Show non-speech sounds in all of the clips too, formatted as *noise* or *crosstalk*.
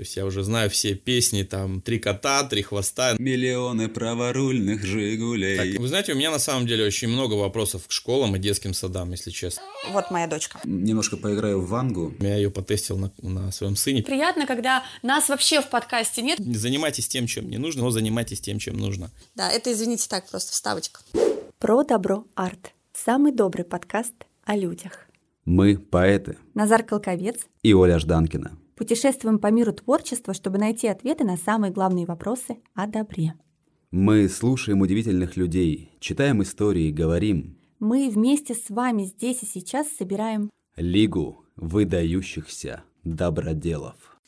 То есть я уже знаю все песни, там, «Три кота», «Три хвоста». Миллионы праворульных «Жигулей». Так, вы знаете, у меня на самом деле очень много вопросов к школам и детским садам, если честно. Вот моя дочка. Немножко поиграю в Вангу. Я ее потестил на, на своем сыне. Приятно, когда нас вообще в подкасте нет. Не занимайтесь тем, чем не нужно, но занимайтесь тем, чем нужно. Да, это, извините, так, просто вставочка. Про добро арт. Самый добрый подкаст о людях. Мы поэты. Назар Колковец. И Оля Жданкина. Путешествуем по миру творчества, чтобы найти ответы на самые главные вопросы о добре. Мы слушаем удивительных людей, читаем истории, говорим. Мы вместе с вами здесь и сейчас собираем Лигу выдающихся доброделов.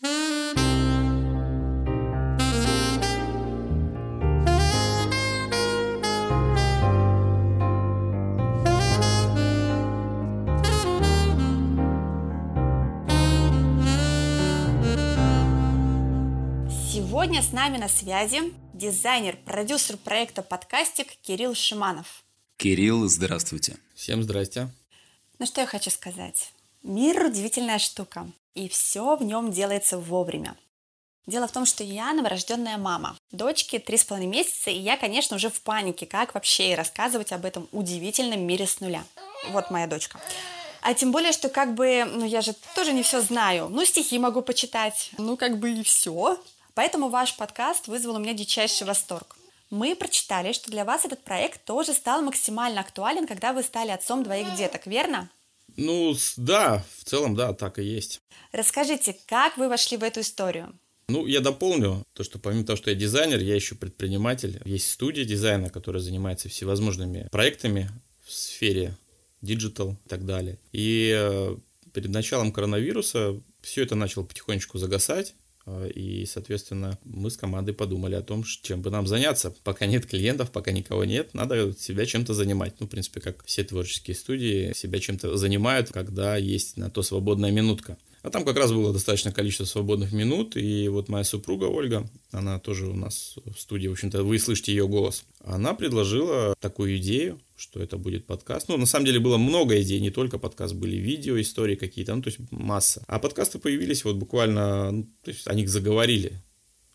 Сегодня с нами на связи дизайнер, продюсер проекта «Подкастик» Кирилл Шиманов. Кирилл, здравствуйте. Всем здрасте. Ну что я хочу сказать? Мир – удивительная штука, и все в нем делается вовремя. Дело в том, что я новорожденная мама. Дочке три с половиной месяца, и я, конечно, уже в панике, как вообще и рассказывать об этом удивительном мире с нуля. Вот моя дочка. А тем более, что как бы, ну я же тоже не все знаю. Ну, стихи могу почитать. Ну, как бы и все. Поэтому ваш подкаст вызвал у меня дичайший восторг. Мы прочитали, что для вас этот проект тоже стал максимально актуален, когда вы стали отцом двоих деток, верно? Ну, да, в целом, да, так и есть. Расскажите, как вы вошли в эту историю? Ну, я дополню то, что помимо того, что я дизайнер, я еще предприниматель. Есть студия дизайна, которая занимается всевозможными проектами в сфере digital и так далее. И э, перед началом коронавируса все это начало потихонечку загасать. А, и, соответственно, мы с командой подумали о том, чем бы нам заняться. Пока нет клиентов, пока никого нет, надо себя чем-то занимать. Ну, в принципе, как все творческие студии себя чем-то занимают, когда есть на то свободная минутка. А там как раз было достаточное количество свободных минут, и вот моя супруга Ольга, она тоже у нас в студии, в общем-то, вы слышите ее голос. Она предложила такую идею, что это будет подкаст. Ну, на самом деле было много идей, не только подкаст, были видео, истории какие-то, ну, то есть масса. А подкасты появились вот буквально, ну, то есть они заговорили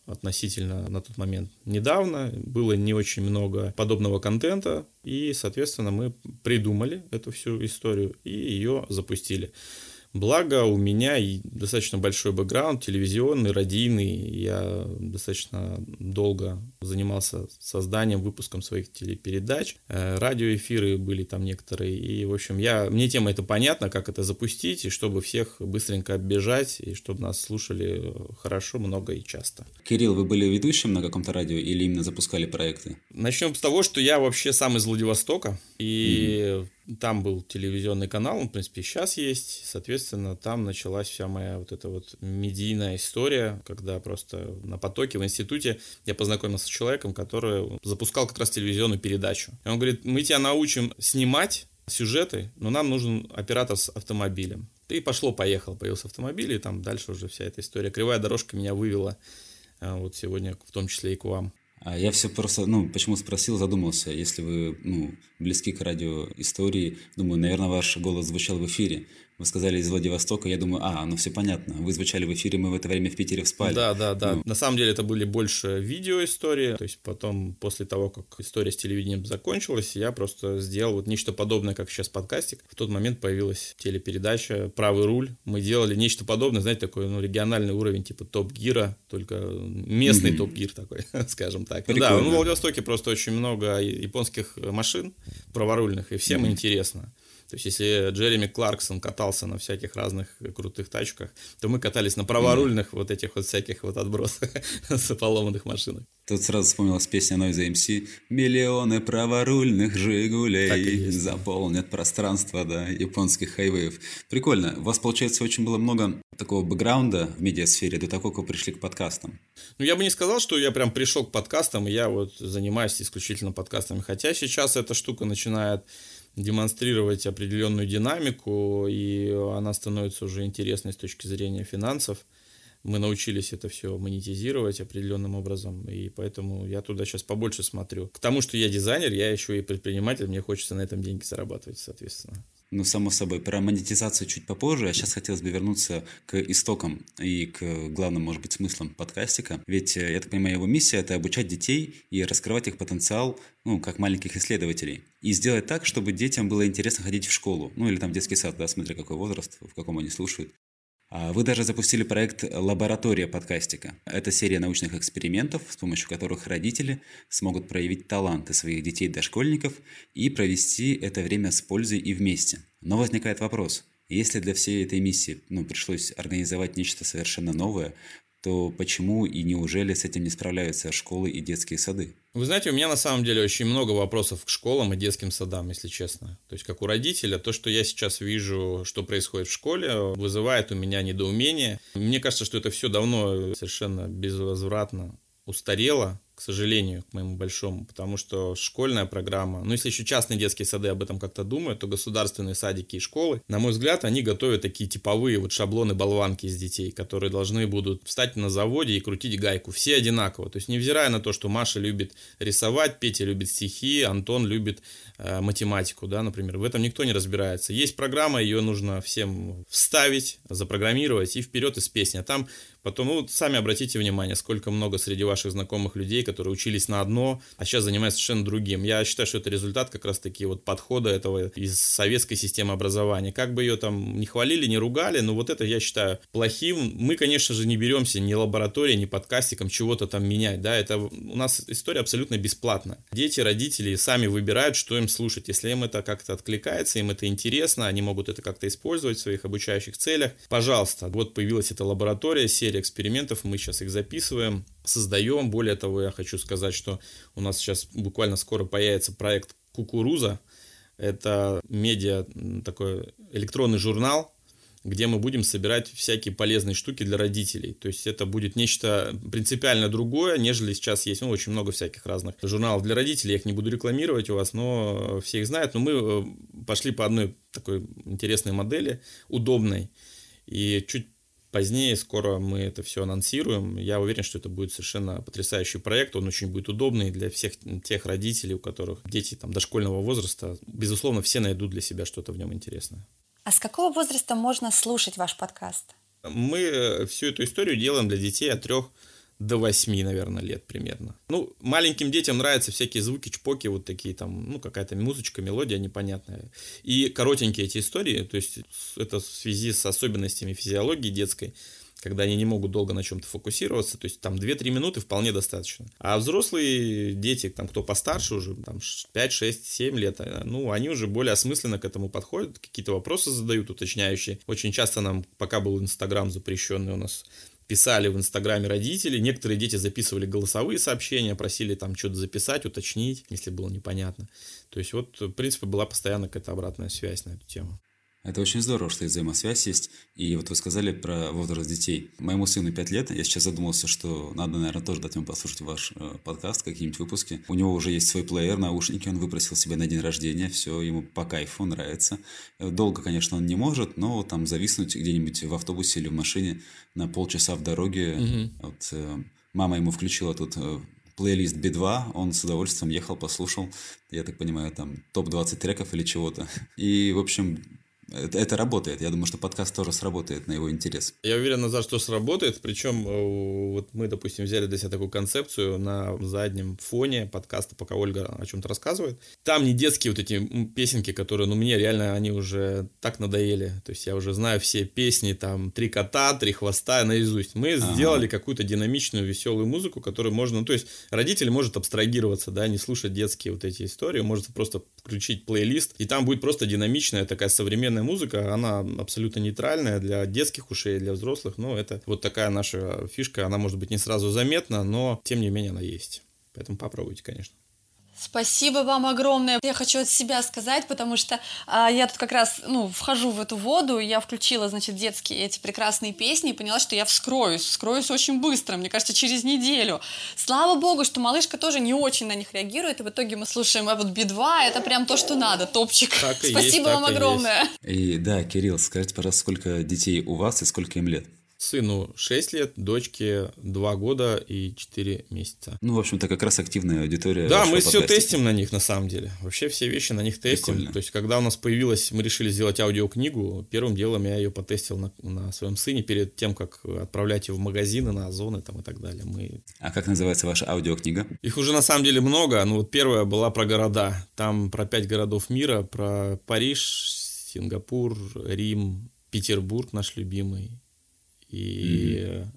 относительно на тот момент недавно. Было не очень много подобного контента, и, соответственно, мы придумали эту всю историю и ее запустили. Благо у меня и достаточно большой бэкграунд, телевизионный, радийный. Я достаточно долго занимался созданием, выпуском своих телепередач. Э, радиоэфиры были там некоторые. И, в общем, я, мне тема это понятна, как это запустить, и чтобы всех быстренько оббежать, и чтобы нас слушали хорошо, много и часто. Кирилл, вы были ведущим на каком-то радио или именно запускали проекты? Начнем с того, что я вообще сам из Владивостока. И mm-hmm там был телевизионный канал, он, в принципе, сейчас есть. Соответственно, там началась вся моя вот эта вот медийная история, когда просто на потоке в институте я познакомился с человеком, который запускал как раз телевизионную передачу. И он говорит, мы тебя научим снимать сюжеты, но нам нужен оператор с автомобилем. И пошло-поехало, появился автомобиль, и там дальше уже вся эта история. Кривая дорожка меня вывела а, вот сегодня, в том числе и к вам. А я все просто, ну, почему спросил, задумался, если вы, ну, близки к радио истории, думаю, наверное, ваш голос звучал в эфире. Вы сказали из Владивостока, я думаю, а, ну все понятно. Вы звучали в эфире, мы в это время в Питере спали. Да, да, да. Ну. На самом деле это были больше видео истории. То есть потом, после того, как история с телевидением закончилась, я просто сделал вот нечто подобное, как сейчас подкастик. В тот момент появилась телепередача «Правый руль». Мы делали нечто подобное, знаете, такой ну, региональный уровень типа топ-гира, только местный mm-hmm. топ-гир такой, *laughs* скажем так. Прикольно. Да, ну, в Владивостоке просто очень много японских машин праворульных, и всем mm-hmm. интересно. То есть, если Джереми Кларксон катался на всяких разных крутых тачках, то мы катались на праворульных mm-hmm. вот этих вот всяких вот отбросах *laughs* с поломанных машинах. Тут сразу вспомнилась песня Noise MC «Миллионы праворульных «Жигулей» заполнят пространство, да, японских хайвеев». Прикольно. У вас, получается, очень было много такого бэкграунда в медиасфере до того, как вы пришли к подкастам. Ну, я бы не сказал, что я прям пришел к подкастам, и я вот занимаюсь исключительно подкастами. Хотя сейчас эта штука начинает демонстрировать определенную динамику, и она становится уже интересной с точки зрения финансов. Мы научились это все монетизировать определенным образом, и поэтому я туда сейчас побольше смотрю. К тому, что я дизайнер, я еще и предприниматель, мне хочется на этом деньги зарабатывать, соответственно. Ну, само собой, про монетизацию чуть попозже, а сейчас хотелось бы вернуться к истокам и к главным, может быть, смыслам подкастика. Ведь, э, я так понимаю, его миссия – это обучать детей и раскрывать их потенциал, ну, как маленьких исследователей. И сделать так, чтобы детям было интересно ходить в школу, ну, или там детский сад, да, смотря какой возраст, в каком они слушают. А вы даже запустили проект «Лаборатория подкастика». Это серия научных экспериментов, с помощью которых родители смогут проявить таланты своих детей-дошкольников и провести это время с пользой и вместе. Но возникает вопрос, если для всей этой миссии ну, пришлось организовать нечто совершенно новое, то почему и неужели с этим не справляются школы и детские сады? Вы знаете, у меня на самом деле очень много вопросов к школам и детским садам, если честно. То есть, как у родителя, то, что я сейчас вижу, что происходит в школе, вызывает у меня недоумение. Мне кажется, что это все давно совершенно безвозвратно устарело к сожалению, к моему большому, потому что школьная программа, ну если еще частные детские сады об этом как-то думают, то государственные садики и школы, на мой взгляд, они готовят такие типовые вот шаблоны-болванки из детей, которые должны будут встать на заводе и крутить гайку. Все одинаково. То есть невзирая на то, что Маша любит рисовать, Петя любит стихи, Антон любит э, математику, да, например. В этом никто не разбирается. Есть программа, ее нужно всем вставить, запрограммировать и вперед из песни. А там Потом, ну, сами обратите внимание, сколько много среди ваших знакомых людей, которые учились на одно, а сейчас занимаются совершенно другим. Я считаю, что это результат как раз-таки вот подхода этого из советской системы образования. Как бы ее там не хвалили, не ругали, но вот это я считаю плохим. Мы, конечно же, не беремся ни лабораторией, ни подкастиком чего-то там менять, да, это у нас история абсолютно бесплатная. Дети, родители сами выбирают, что им слушать. Если им это как-то откликается, им это интересно, они могут это как-то использовать в своих обучающих целях, пожалуйста, вот появилась эта лаборатория, серия серия экспериментов, мы сейчас их записываем, создаем. Более того, я хочу сказать, что у нас сейчас буквально скоро появится проект «Кукуруза». Это медиа, такой электронный журнал, где мы будем собирать всякие полезные штуки для родителей. То есть это будет нечто принципиально другое, нежели сейчас есть ну, очень много всяких разных журналов для родителей. Я их не буду рекламировать у вас, но все их знают. Но мы э, пошли по одной такой интересной модели, удобной. И чуть Позднее, скоро мы это все анонсируем. Я уверен, что это будет совершенно потрясающий проект. Он очень будет удобный для всех тех родителей, у которых дети там, дошкольного возраста. Безусловно, все найдут для себя что-то в нем интересное. А с какого возраста можно слушать ваш подкаст? Мы э, всю эту историю делаем для детей от трех до 8, наверное, лет примерно. Ну, маленьким детям нравятся всякие звуки, чпоки, вот такие там, ну, какая-то музычка, мелодия непонятная. И коротенькие эти истории, то есть это в связи с особенностями физиологии детской, когда они не могут долго на чем-то фокусироваться, то есть там 2-3 минуты вполне достаточно. А взрослые дети, там кто постарше уже, там 5, 6, 7 лет, э, ну, они уже более осмысленно к этому подходят, какие-то вопросы задают уточняющие. Очень часто нам, пока был Инстаграм запрещенный у нас, писали в Инстаграме родители, некоторые дети записывали голосовые сообщения, просили там что-то записать, уточнить, если было непонятно. То есть вот, в принципе, была постоянно какая-то обратная связь на эту тему. Это очень здорово, что и взаимосвязь есть. И вот вы сказали про возраст детей. Моему сыну 5 лет. Я сейчас задумался, что надо, наверное, тоже дать ему послушать ваш э, подкаст, какие-нибудь выпуски. У него уже есть свой плеер, наушники, он выпросил себе на день рождения. Все ему по кайфу нравится. Э, долго, конечно, он не может, но там зависнуть где-нибудь в автобусе или в машине на полчаса в дороге. Угу. Вот э, мама ему включила тут э, плейлист B2, он с удовольствием ехал, послушал, я так понимаю, там топ-20 треков или чего-то. И, в общем, это, это работает. Я думаю, что подкаст тоже сработает на его интерес. Я уверен, Назар, что сработает. Причем э, вот мы, допустим, взяли для себя такую концепцию на заднем фоне подкаста, пока Ольга о чем-то рассказывает. Там не детские вот эти песенки, которые, ну, мне реально они уже так надоели. То есть я уже знаю все песни, там, «Три кота», «Три хвоста» наизусть. Мы ага. сделали какую-то динамичную, веселую музыку, которую можно... Ну, то есть родитель может абстрагироваться, да, не слушать детские вот эти истории, может просто включить плейлист, и там будет просто динамичная такая современная музыка, она абсолютно нейтральная для детских ушей, для взрослых, но это вот такая наша фишка, она может быть не сразу заметна, но тем не менее она есть. Поэтому попробуйте, конечно. Спасибо вам огромное. Я хочу от себя сказать, потому что а, я тут как раз, ну, вхожу в эту воду, я включила, значит, детские эти прекрасные песни и поняла, что я вскроюсь, вскроюсь очень быстро, мне кажется, через неделю. Слава богу, что малышка тоже не очень на них реагирует, и в итоге мы слушаем а вот Би-2, это прям то, что надо, топчик. Так и *laughs* Спасибо есть, вам огромное. И, и да, Кирилл, скажите, пожалуйста, сколько детей у вас и сколько им лет? Сыну 6 лет, дочке 2 года и 4 месяца. Ну, в общем-то, как раз активная аудитория. Да, мы все тестим на них, на самом деле. Вообще все вещи на них тестим. Прикольно. То есть, когда у нас появилась, мы решили сделать аудиокнигу, первым делом я ее потестил на, на своем сыне перед тем, как отправлять ее в магазины, на озоны там и так далее. Мы... А как называется ваша аудиокнига? Их уже на самом деле много. Ну, вот первая была про города. Там про пять городов мира, про Париж, Сингапур, Рим, Петербург наш любимый, и mm-hmm.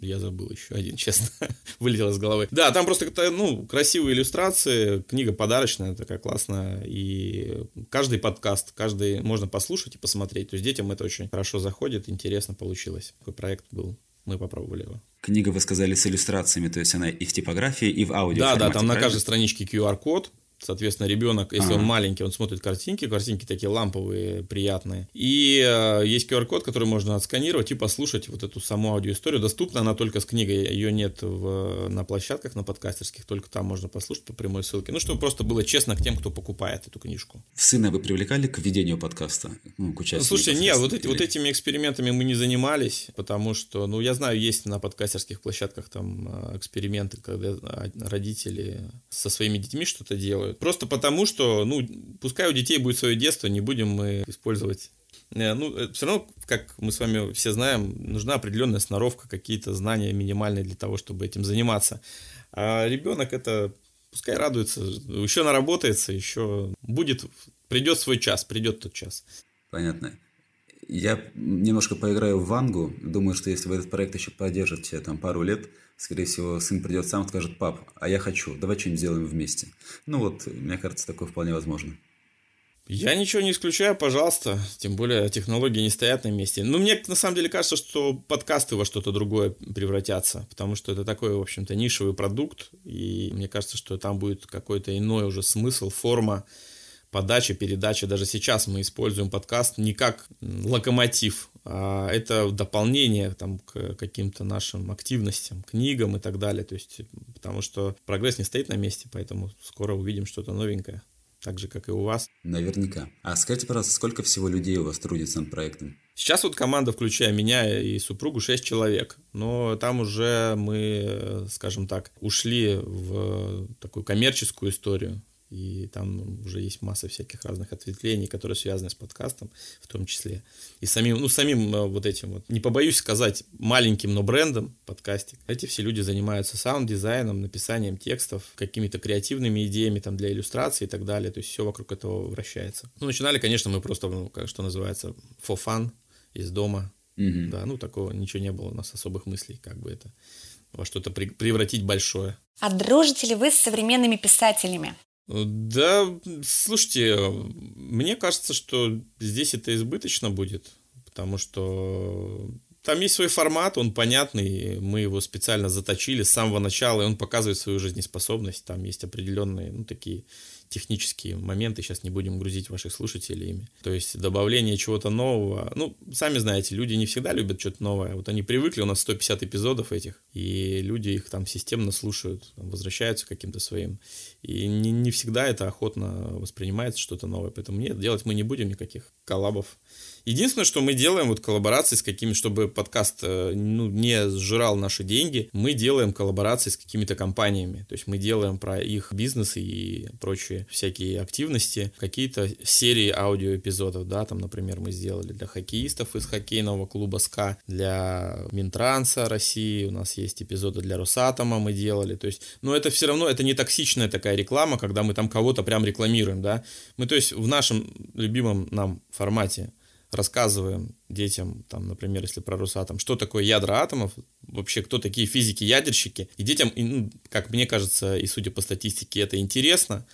я забыл еще один, *laughs* честно, *laughs* вылетел из головы. Да, там просто ну, красивые иллюстрации, книга подарочная, такая классная, и каждый подкаст, каждый можно послушать и посмотреть. То есть детям это очень хорошо заходит, интересно получилось. Такой проект был мы попробовали его. Книга, вы сказали, с иллюстрациями, то есть она и в типографии, и в аудио. Да, да, там правильно? на каждой страничке QR-код, Соответственно, ребенок, если ага. он маленький, он смотрит картинки, картинки такие ламповые, приятные. И э, есть QR-код, который можно отсканировать и послушать вот эту саму аудиоисторию. Доступна она только с книгой, ее нет в, на площадках, на подкастерских, только там можно послушать по прямой ссылке. Ну, чтобы просто было честно к тем, кто покупает эту книжку. Сына вы привлекали к ведению подкаста? Ну, к участию? Слушайте, нет, вот, эти, вот этими экспериментами мы не занимались, потому что, ну, я знаю, есть на подкастерских площадках там э, эксперименты, когда родители со своими детьми что-то делают, делают. Просто потому, что, ну, пускай у детей будет свое детство, не будем мы использовать э, ну, э, все равно, как мы с вами все знаем, нужна определенная сноровка, какие-то знания минимальные для того, чтобы этим заниматься. А ребенок это пускай радуется, еще наработается, еще будет, придет свой час, придет тот час. Понятно. Я немножко поиграю в Вангу. Думаю, что если вы этот проект еще поддержите там пару лет, скорее всего, сын придет сам и скажет, пап, а я хочу, давай что-нибудь сделаем вместе. Ну вот, мне кажется, такое вполне возможно. Я ничего не исключаю, пожалуйста. Тем более технологии не стоят на месте. Но мне на самом деле кажется, что подкасты во что-то другое превратятся, потому что это такой, в общем-то, нишевый продукт, и мне кажется, что там будет какой-то иной уже смысл, форма подачи, передачи. Даже сейчас мы используем подкаст не как локомотив, а это дополнение там, к каким-то нашим активностям, книгам и так далее. То есть, потому что прогресс не стоит на месте, поэтому скоро увидим что-то новенькое. Так же, как и у вас. Наверняка. А скажите, пожалуйста, сколько всего людей у вас трудится над проектом? Сейчас вот команда, включая меня и супругу, 6 человек. Но там уже мы, скажем так, ушли в такую коммерческую историю. И там уже есть масса всяких разных ответвлений, которые связаны с подкастом в том числе. И самим, ну, самим э, вот этим вот, не побоюсь сказать, маленьким, но брендом подкастик. Эти все люди занимаются саунд-дизайном, написанием текстов, какими-то креативными идеями там для иллюстрации и так далее. То есть все вокруг этого вращается. Ну, начинали, конечно, мы просто, ну, как, что называется, for fun, из дома. Mm-hmm. Да, ну, такого ничего не было у нас особых мыслей, как бы это во что-то превратить большое. А дружите ли вы с современными писателями? Да, слушайте, мне кажется, что здесь это избыточно будет, потому что там есть свой формат, он понятный, мы его специально заточили с самого начала, и он показывает свою жизнеспособность. Там есть определенные, ну, такие технические моменты, сейчас не будем грузить ваших слушателей ими. То есть добавление чего-то нового. Ну, сами знаете, люди не всегда любят что-то новое. Вот они привыкли, у нас 150 эпизодов этих, и люди их там системно слушают, возвращаются к каким-то своим. И не, не всегда это охотно воспринимается что-то новое. Поэтому нет, делать мы не будем никаких коллабов Единственное, что мы делаем вот коллаборации с какими, чтобы подкаст э, ну, не сжирал наши деньги, мы делаем коллаборации с какими-то компаниями. То есть мы делаем про их бизнес и прочие всякие активности, какие-то серии аудиоэпизодов, да, там, например, мы сделали для хоккеистов из хоккейного клуба СКА, для Минтранса России, у нас есть эпизоды для Росатома мы делали, то есть, но это все равно, это не токсичная такая реклама, когда мы там кого-то прям рекламируем, да, мы, то есть, в нашем любимом нам формате рассказываем детям, там, например, если про Росатом, что такое ядра атомов, вообще кто такие физики-ядерщики, и детям, ну, как мне кажется, и судя по статистике, это интересно,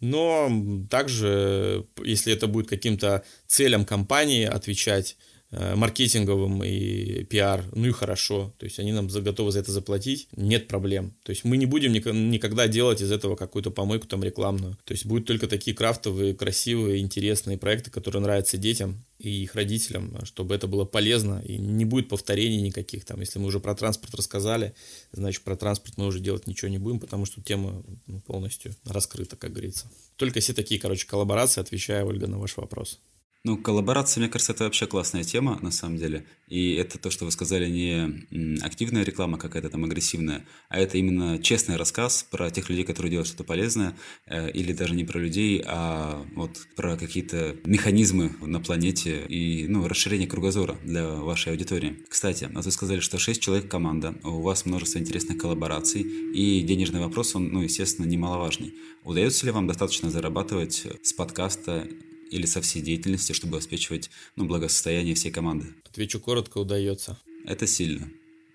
но также, если это будет каким-то целям компании отвечать, маркетинговым и пиар, ну и хорошо, то есть они нам готовы за это заплатить, нет проблем. То есть мы не будем никогда делать из этого какую-то помойку там рекламную. То есть будут только такие крафтовые, красивые, интересные проекты, которые нравятся детям и их родителям, чтобы это было полезно и не будет повторений никаких там. Если мы уже про транспорт рассказали, значит про транспорт мы уже делать ничего не будем, потому что тема ну, полностью раскрыта, как говорится. Только все такие, короче, коллаборации, отвечая, Ольга, на ваш вопрос. Ну, коллаборация, мне кажется, это вообще классная тема, на самом деле. И это то, что вы сказали, не активная реклама какая-то там агрессивная, а это именно честный рассказ про тех людей, которые делают что-то полезное, э, или даже не про людей, а вот про какие-то механизмы на планете и, ну, расширение кругозора для вашей аудитории. Кстати, вот вы сказали, что 6 человек команда, у вас множество интересных коллабораций, и денежный вопрос, он, ну, естественно, немаловажный. Удается ли вам достаточно зарабатывать с подкаста или со всей деятельности, чтобы обеспечивать ну, благосостояние всей команды? Отвечу коротко, удается. Это сильно.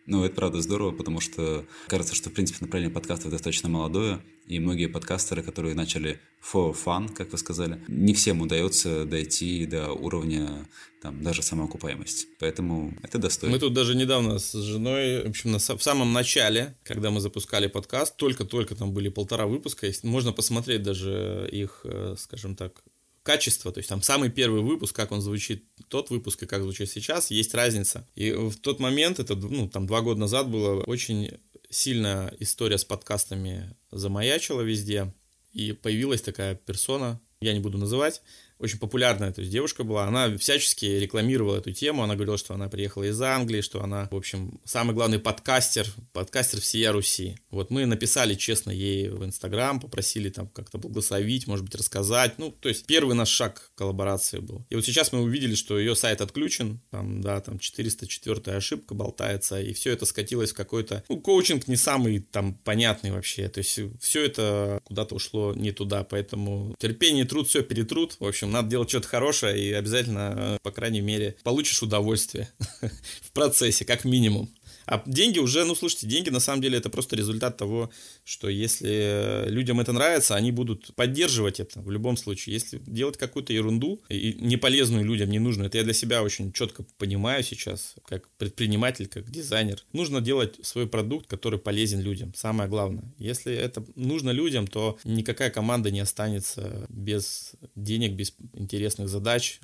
Ну, это правда здорово, потому что кажется, что, в принципе, направление подкастов достаточно молодое, и многие подкастеры, которые начали for fun, как вы сказали, не всем удается дойти до уровня там, даже самоокупаемости. Поэтому это достойно. Мы тут даже недавно с женой, в общем, на, в самом начале, когда мы запускали подкаст, только-только там были полтора выпуска, можно посмотреть даже их, э, скажем так, качество, то есть там самый первый выпуск, как он звучит, тот выпуск и как звучит сейчас, есть разница. И в тот момент, это, ну, там два года назад было очень сильная история с подкастами замаячила везде, и появилась такая персона, я не буду называть, очень популярная, то есть девушка была, она всячески рекламировала эту тему, она говорила, что она приехала из Англии, что она, в общем, самый главный подкастер, подкастер всея Руси. Вот мы написали честно ей в Инстаграм, попросили там как-то благословить, может быть, рассказать, ну, то есть первый наш шаг коллаборации был. И вот сейчас мы увидели, что ее сайт отключен, там, да, там 404 ошибка болтается, и все это скатилось в какой-то, ну, коучинг не самый там понятный вообще, то есть все это куда-то ушло не туда, поэтому терпение, труд, все перетрут, в общем, надо делать что-то хорошее, и обязательно, э, по крайней мере, получишь удовольствие *laughs* в процессе, как минимум. А деньги уже, ну слушайте, деньги на самом деле это просто результат того, что если людям это нравится, они будут поддерживать это в любом случае. Если делать какую-то ерунду и не полезную людям, не нужную, это я для себя очень четко понимаю сейчас, как предприниматель, как дизайнер. Нужно делать свой продукт, который полезен людям, самое главное. Если это нужно людям, то никакая команда не останется без денег, без интересных задач,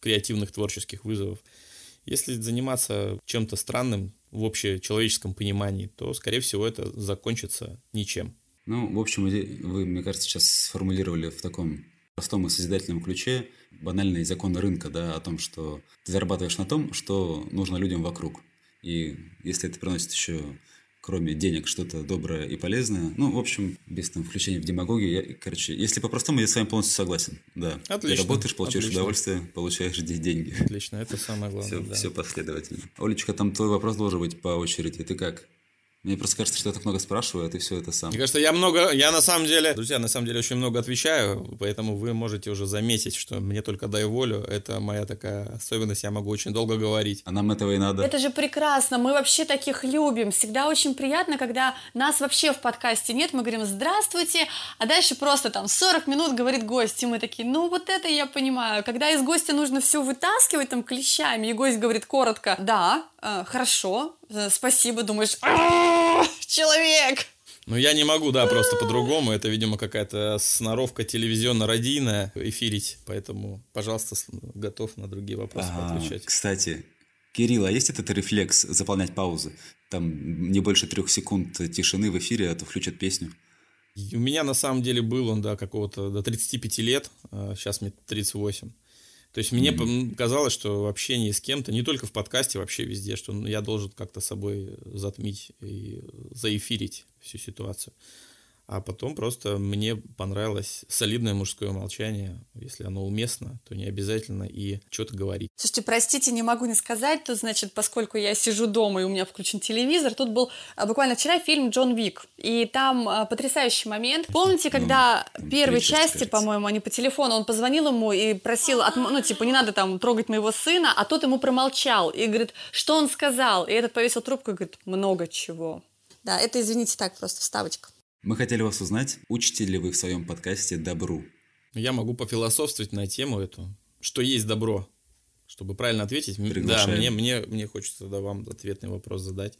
креативных творческих вызовов. Если заниматься чем-то странным, в общечеловеческом понимании, то, скорее всего, это закончится ничем. Ну, в общем, вы, мне кажется, сейчас сформулировали в таком простом и созидательном ключе банальные законы рынка, да, о том, что ты зарабатываешь на том, что нужно людям вокруг. И если это приносит еще кроме денег, что-то доброе и полезное. Ну, в общем, без там включения в демагогию. Я, короче, если по-простому, я с вами полностью согласен. Да. Отлично. Ты работаешь, получаешь отлично. удовольствие, получаешь деньги. Отлично, это самое главное. Все, да. все последовательно. Олечка, там твой вопрос должен быть по очереди. Ты как? Мне просто кажется, что я так много спрашиваю, а ты все это сам. Мне кажется, я много, я на самом деле, друзья, на самом деле очень много отвечаю, поэтому вы можете уже заметить, что мне только дай волю, это моя такая особенность, я могу очень долго говорить. А нам этого и надо. Это же прекрасно, мы вообще таких любим. Всегда очень приятно, когда нас вообще в подкасте нет, мы говорим «здравствуйте», а дальше просто там 40 минут говорит гость, и мы такие «ну вот это я понимаю». Когда из гостя нужно все вытаскивать там клещами, и гость говорит коротко «да», «хорошо», э, «спасибо», думаешь «человек». Ну, я не могу, да, просто по-другому. Это, видимо, какая-то сноровка телевизионно-радийная эфирить. Поэтому, пожалуйста, готов на другие вопросы А, отвечать. Кстати, Кирилл, а есть этот рефлекс заполнять паузы? Там не больше трех секунд тишины в эфире, а то включат песню. У меня на самом деле был он до какого-то, до 35 лет, а сейчас мне 38. То есть мне mm казалось, что в общении с кем-то, не только в подкасте, вообще везде, что ну, я должен как-то собой затмить и заэфирить всю ситуацию. А потом просто мне понравилось солидное мужское молчание. Если оно уместно, то не обязательно и что-то говорить. Слушайте, простите, не могу не сказать, тут, значит, поскольку я сижу дома и у меня включен телевизор, тут был а, буквально вчера фильм «Джон Вик», и там а, потрясающий момент. Помните, когда там первой части, по-моему, они по телефону, он позвонил ему и просил, отм- ну, типа, не надо там трогать моего сына, а тот ему промолчал и говорит, что он сказал? И этот повесил трубку и говорит, много чего. Да, это, извините, так, просто вставочка. Мы хотели вас узнать, учите ли вы в своем подкасте добру? Я могу пофилософствовать на тему эту, что есть добро. Чтобы правильно ответить, м- да, Приглашаем. мне, мне, мне хочется да, вам ответный вопрос задать.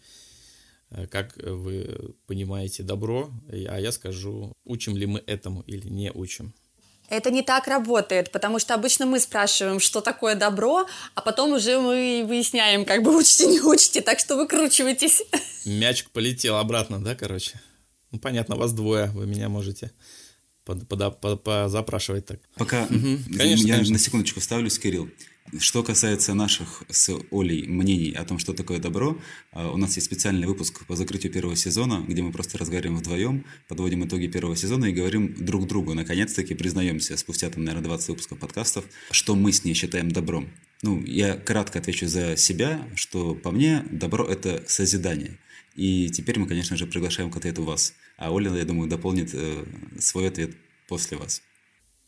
Э, Как вы понимаете добро, а я скажу, учим ли мы этому или не учим. Это не так работает, потому что обычно мы спрашиваем, что такое добро, а потом уже мы выясняем, как бы *laughs* учите, не учите, так что выкручивайтесь. Мячик полетел обратно, да, короче? Ну, понятно, вас двое, вы меня можете позапрашивать так. Пока угу, конечно, я конечно. на секундочку ставлюсь, Кирилл. Что касается наших с Олей мнений о том, что такое добро, а, у нас есть специальный выпуск по закрытию первого сезона, где мы просто разговариваем вдвоем, подводим итоги первого сезона и говорим друг другу, наконец-таки признаемся спустя, там, наверное, 20 выпусков подкастов, что мы с ней считаем добром. Ну, я кратко отвечу за себя, что по мне добро – это созидание. И теперь мы, конечно же, приглашаем к ответу вас. А Оля, я думаю, дополнит э, свой ответ после вас.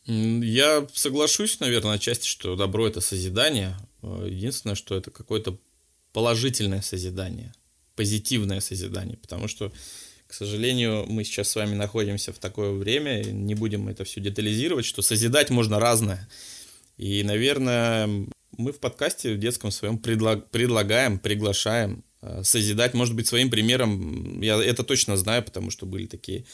Я соглашусь, наверное, отчасти, что добро это созидание. Единственное, что это какое-то положительное созидание, позитивное созидание, потому что, к сожалению, мы сейчас с вами находимся в такое время, не будем это все детализировать, что созидать можно разное. И, наверное, мы в подкасте в детском своем предлаг, предлагаем, приглашаем э, созидать, может быть, своим примером. Я это точно знаю, потому что были такие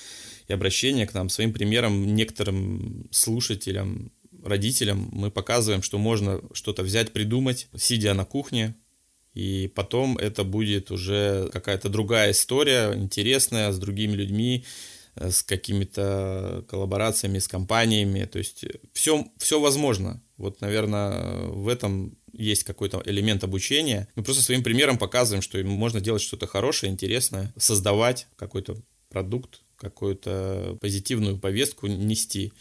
и обращение к нам своим примером некоторым слушателям, родителям мы показываем, что можно что-то взять, придумать, сидя на кухне, и потом это будет уже какая-то другая история, интересная, с другими людьми, э, с какими-то коллаборациями, с компаниями. То есть все, все возможно. Вот, наверное, в этом есть какой-то элемент обучения. Мы просто своим примером показываем, что можно делать что-то хорошее, интересное, создавать какой-то продукт, какую-то позитивную повестку нести.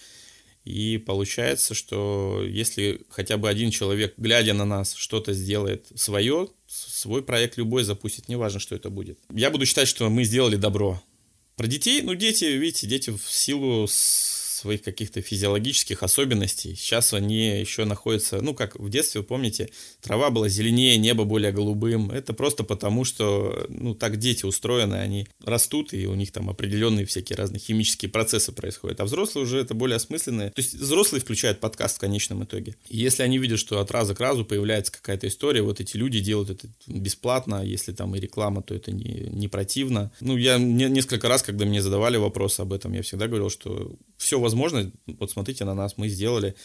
И получается, что если хотя бы один человек, глядя на нас, что-то сделает свое, свой проект любой запустит, неважно, что это будет. Я буду считать, что мы сделали добро. Про детей, ну дети, видите, дети в силу своих каких-то физиологических особенностей. Сейчас они еще находятся, ну, как в детстве, вы помните, трава была зеленее, небо более голубым. Это просто потому, что, ну, так дети устроены, они растут, и у них там определенные всякие разные химические процессы происходят. А взрослые уже это более осмысленные. То есть взрослые включают подкаст в конечном итоге. И если они видят, что от раза к разу появляется какая-то история, вот эти люди делают это бесплатно, если там и реклама, то это не, не противно. Ну, я не, несколько раз, когда мне задавали вопрос об этом, я всегда говорил, что все возможно. Вот смотрите на нас, мы сделали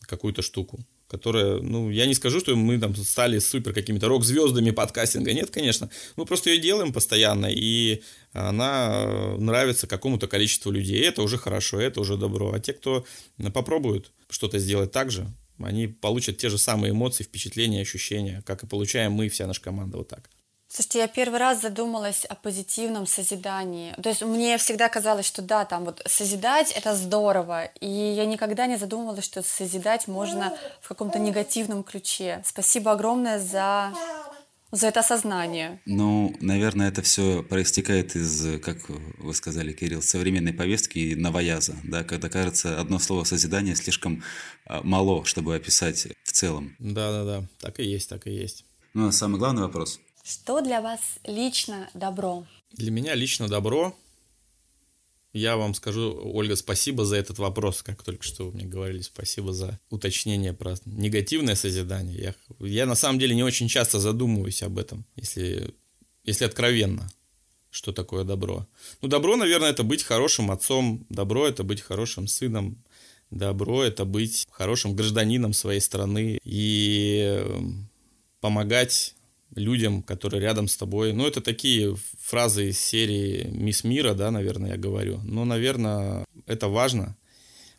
какую-то штуку, которая, ну, я не скажу, что мы там стали супер какими-то рок-звездами подкастинга. Нет, конечно. Мы просто ее делаем постоянно, и она нравится какому-то количеству людей. Это уже хорошо, это уже добро. А те, кто попробуют что-то сделать так же, они получат те же самые эмоции, впечатления, ощущения, как и получаем мы, вся наша команда, вот так. Слушайте, я первый раз задумалась о позитивном созидании. То есть мне всегда казалось, что да, там вот созидать это здорово. И я никогда не задумывалась, что созидать можно в каком-то негативном ключе. Спасибо огромное за за это осознание. Ну, наверное, это все проистекает из, как вы сказали, Кирилл, современной повестки и новояза, да, когда кажется одно слово созидание слишком а, мало, чтобы описать в целом. Да-да-да, так и есть, так и есть. Ну, а самый главный вопрос, что для вас лично добро? Для меня лично добро. Я вам скажу, Ольга, спасибо за этот вопрос, как только что вы мне говорили. Спасибо за уточнение про негативное созидание. Я, я на самом деле не очень часто задумываюсь об этом, если, если откровенно, что такое добро. Ну, добро, наверное, это быть хорошим отцом, добро это быть хорошим сыном, добро это быть хорошим гражданином своей страны и помогать людям, которые рядом с тобой. Ну, это такие фразы из серии «Мисс Мира», да, наверное, я говорю. Но, наверное, это важно,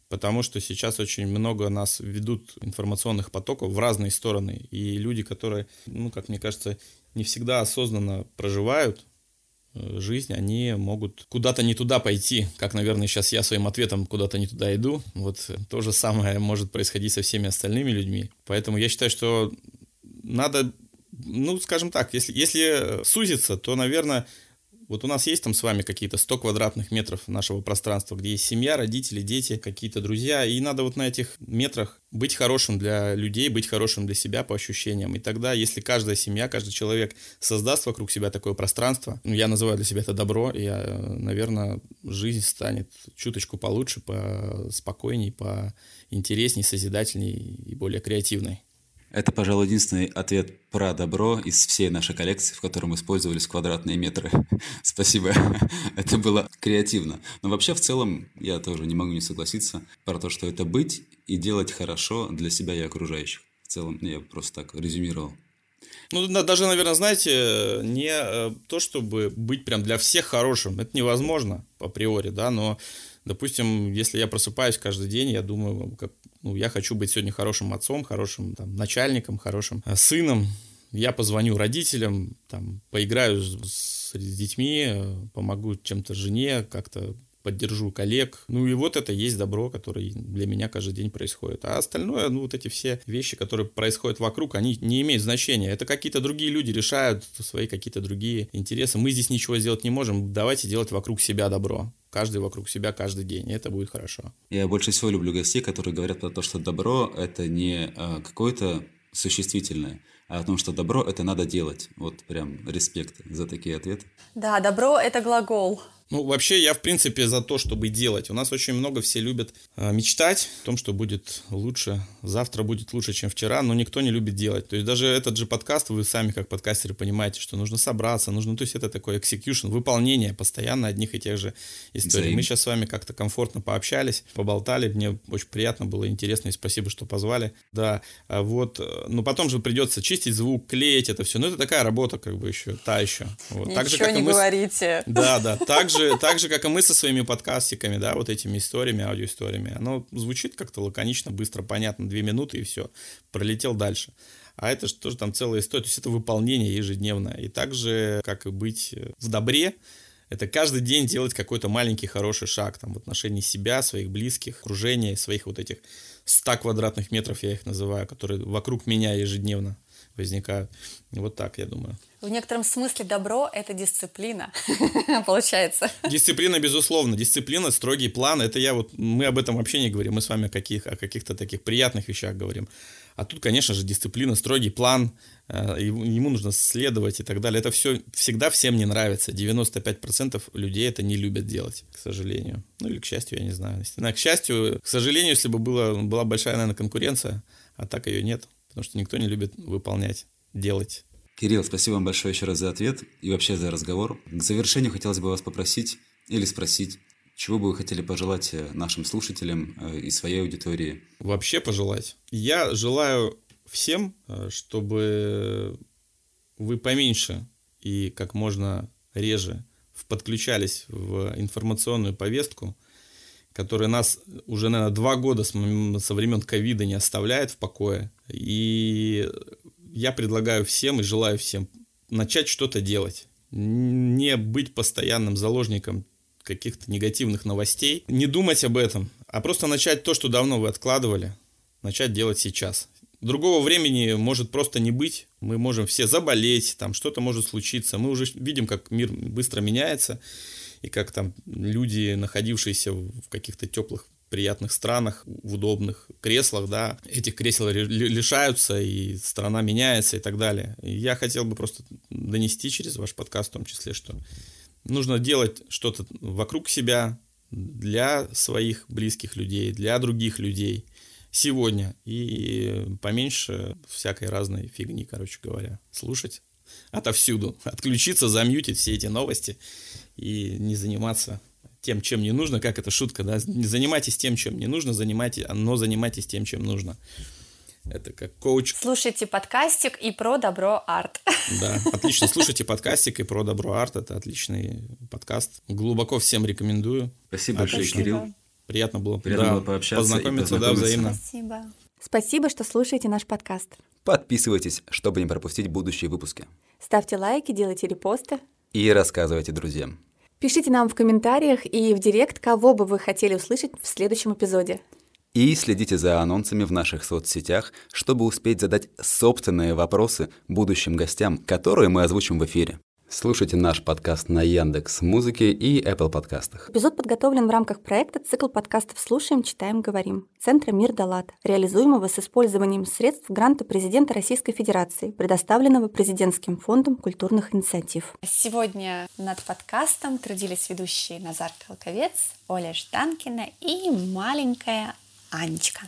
потому что сейчас очень много нас ведут информационных потоков в разные стороны. И люди, которые, ну, как мне кажется, не всегда осознанно проживают э, жизнь, они могут куда-то не туда пойти, как, наверное, сейчас я своим ответом куда-то не туда иду. Вот то же самое может происходить со всеми остальными людьми. Поэтому я считаю, что надо ну, скажем так, если, если сузиться, то, наверное, вот у нас есть там с вами какие-то 100 квадратных метров нашего пространства, где есть семья, родители, дети, какие-то друзья, и надо вот на этих метрах быть хорошим для людей, быть хорошим для себя по ощущениям. И тогда, если каждая семья, каждый человек создаст вокруг себя такое пространство, ну, я называю для себя это добро, и, наверное, жизнь станет чуточку получше, по спокойней, по интересней, созидательней и более креативной. Это, пожалуй, единственный ответ про добро из всей нашей коллекции, в котором использовались квадратные метры. *laughs* Спасибо. *laughs* это было креативно. Но вообще, в целом, я тоже не могу не согласиться про то, что это быть и делать хорошо для себя и окружающих. В целом, я просто так резюмировал. Ну, даже, наверное, знаете, не э, то, чтобы быть прям для всех хорошим, это невозможно априори, да, но Допустим, если я просыпаюсь каждый день, я думаю, как, ну, я хочу быть сегодня хорошим отцом, хорошим там, начальником, хорошим э, сыном. Я позвоню родителям, там, поиграю с, с детьми, э, помогу чем-то жене, как-то поддержу коллег. Ну и вот это есть добро, которое для меня каждый день происходит. А остальное, ну вот эти все вещи, которые происходят вокруг, они не имеют значения. Это какие-то другие люди решают свои какие-то другие интересы. Мы здесь ничего сделать не можем. Давайте делать вокруг себя добро. Каждый вокруг себя каждый день, и это будет хорошо. Я больше всего люблю гостей, которые говорят про то, что добро — это не а, какое-то существительное, а о том, что добро — это надо делать. Вот прям респект за такие ответы. Да, добро — это глагол. Ну, вообще, я, в принципе, за то, чтобы делать. У нас очень много все любят э, мечтать о том, что будет лучше, завтра будет лучше, чем вчера, но никто не любит делать. То есть даже этот же подкаст, вы сами как подкастеры понимаете, что нужно собраться, нужно, то есть это такой execution, выполнение постоянно одних и тех же историй. Взаим. Мы сейчас с вами как-то комфортно пообщались, поболтали, мне очень приятно было, интересно, и спасибо, что позвали. Да, а вот, но потом же придется чистить звук, клеить это все, ну это такая работа как бы еще, та еще. Вот. Ничего так же, как не мы... говорите. Да, да, так же так же, как и мы со своими подкастиками, да, вот этими историями, аудиоисториями. Оно звучит как-то лаконично, быстро, понятно, две минуты и все, пролетел дальше. А это же тоже там целая история, то есть это выполнение ежедневное. И так же, как и быть в добре, это каждый день делать какой-то маленький хороший шаг там, в отношении себя, своих близких, окружения, своих вот этих 100 квадратных метров, я их называю, которые вокруг меня ежедневно возникают. Вот так, я думаю. В некотором смысле добро — это дисциплина, *laughs* получается. Дисциплина, безусловно. Дисциплина, строгий план. Это я вот... Мы об этом вообще не говорим. Мы с вами о, каких, о каких-то таких приятных вещах говорим. А тут, конечно же, дисциплина, строгий план. Э, ему нужно следовать и так далее. Это все всегда всем не нравится. 95% людей это не любят делать, к сожалению. Ну или к счастью, я не знаю. К счастью, к сожалению, если бы была, была большая, наверное, конкуренция, а так ее нет потому что никто не любит выполнять, делать. Кирилл, спасибо вам большое еще раз за ответ и вообще за разговор. К завершению хотелось бы вас попросить или спросить, чего бы вы хотели пожелать э, нашим слушателям э, и своей аудитории? Вообще пожелать. Я желаю всем, э, чтобы вы поменьше и как можно реже подключались в информационную повестку, которая нас уже, наверное, два года со времен ковида не оставляет в покое. И я предлагаю всем и желаю всем начать что-то делать. Не быть постоянным заложником каких-то негативных новостей. Не думать об этом, а просто начать то, что давно вы откладывали, начать делать сейчас. Другого времени может просто не быть. Мы можем все заболеть, там что-то может случиться. Мы уже видим, как мир быстро меняется, и как там люди, находившиеся в каких-то теплых приятных странах, в удобных креслах, да, этих кресел лишаются, и страна меняется и так далее. Я хотел бы просто донести через ваш подкаст в том числе, что нужно делать что-то вокруг себя, для своих близких людей, для других людей сегодня. И поменьше всякой разной фигни, короче говоря, слушать отовсюду, отключиться, замьютить все эти новости и не заниматься тем, чем не нужно, как это шутка, да, не занимайтесь тем, чем не нужно, занимайтесь, но занимайтесь тем, чем нужно. Это как коуч. Слушайте подкастик и про добро арт. Да, отлично. Слушайте подкастик и про добро арт. Это отличный подкаст. Глубоко всем рекомендую. Спасибо большое, Кирилл. Приятно было, Приятно да, было пообщаться. Познакомиться, познакомиться, да, взаимно. Спасибо. Спасибо, что слушаете наш подкаст. Подписывайтесь, чтобы не пропустить будущие выпуски. Ставьте лайки, делайте репосты. И рассказывайте друзьям. Пишите нам в комментариях и в директ, кого бы вы хотели услышать в следующем эпизоде. И следите за анонсами в наших соцсетях, чтобы успеть задать собственные вопросы будущим гостям, которые мы озвучим в эфире. Слушайте наш подкаст на Яндекс Музыке и Apple подкастах. Эпизод подготовлен в рамках проекта «Цикл подкастов «Слушаем, читаем, говорим» Центра «Мир Далат», реализуемого с использованием средств гранта президента Российской Федерации, предоставленного Президентским фондом культурных инициатив. Сегодня над подкастом трудились ведущие Назар Толковец, Оля Жданкина и маленькая Анечка.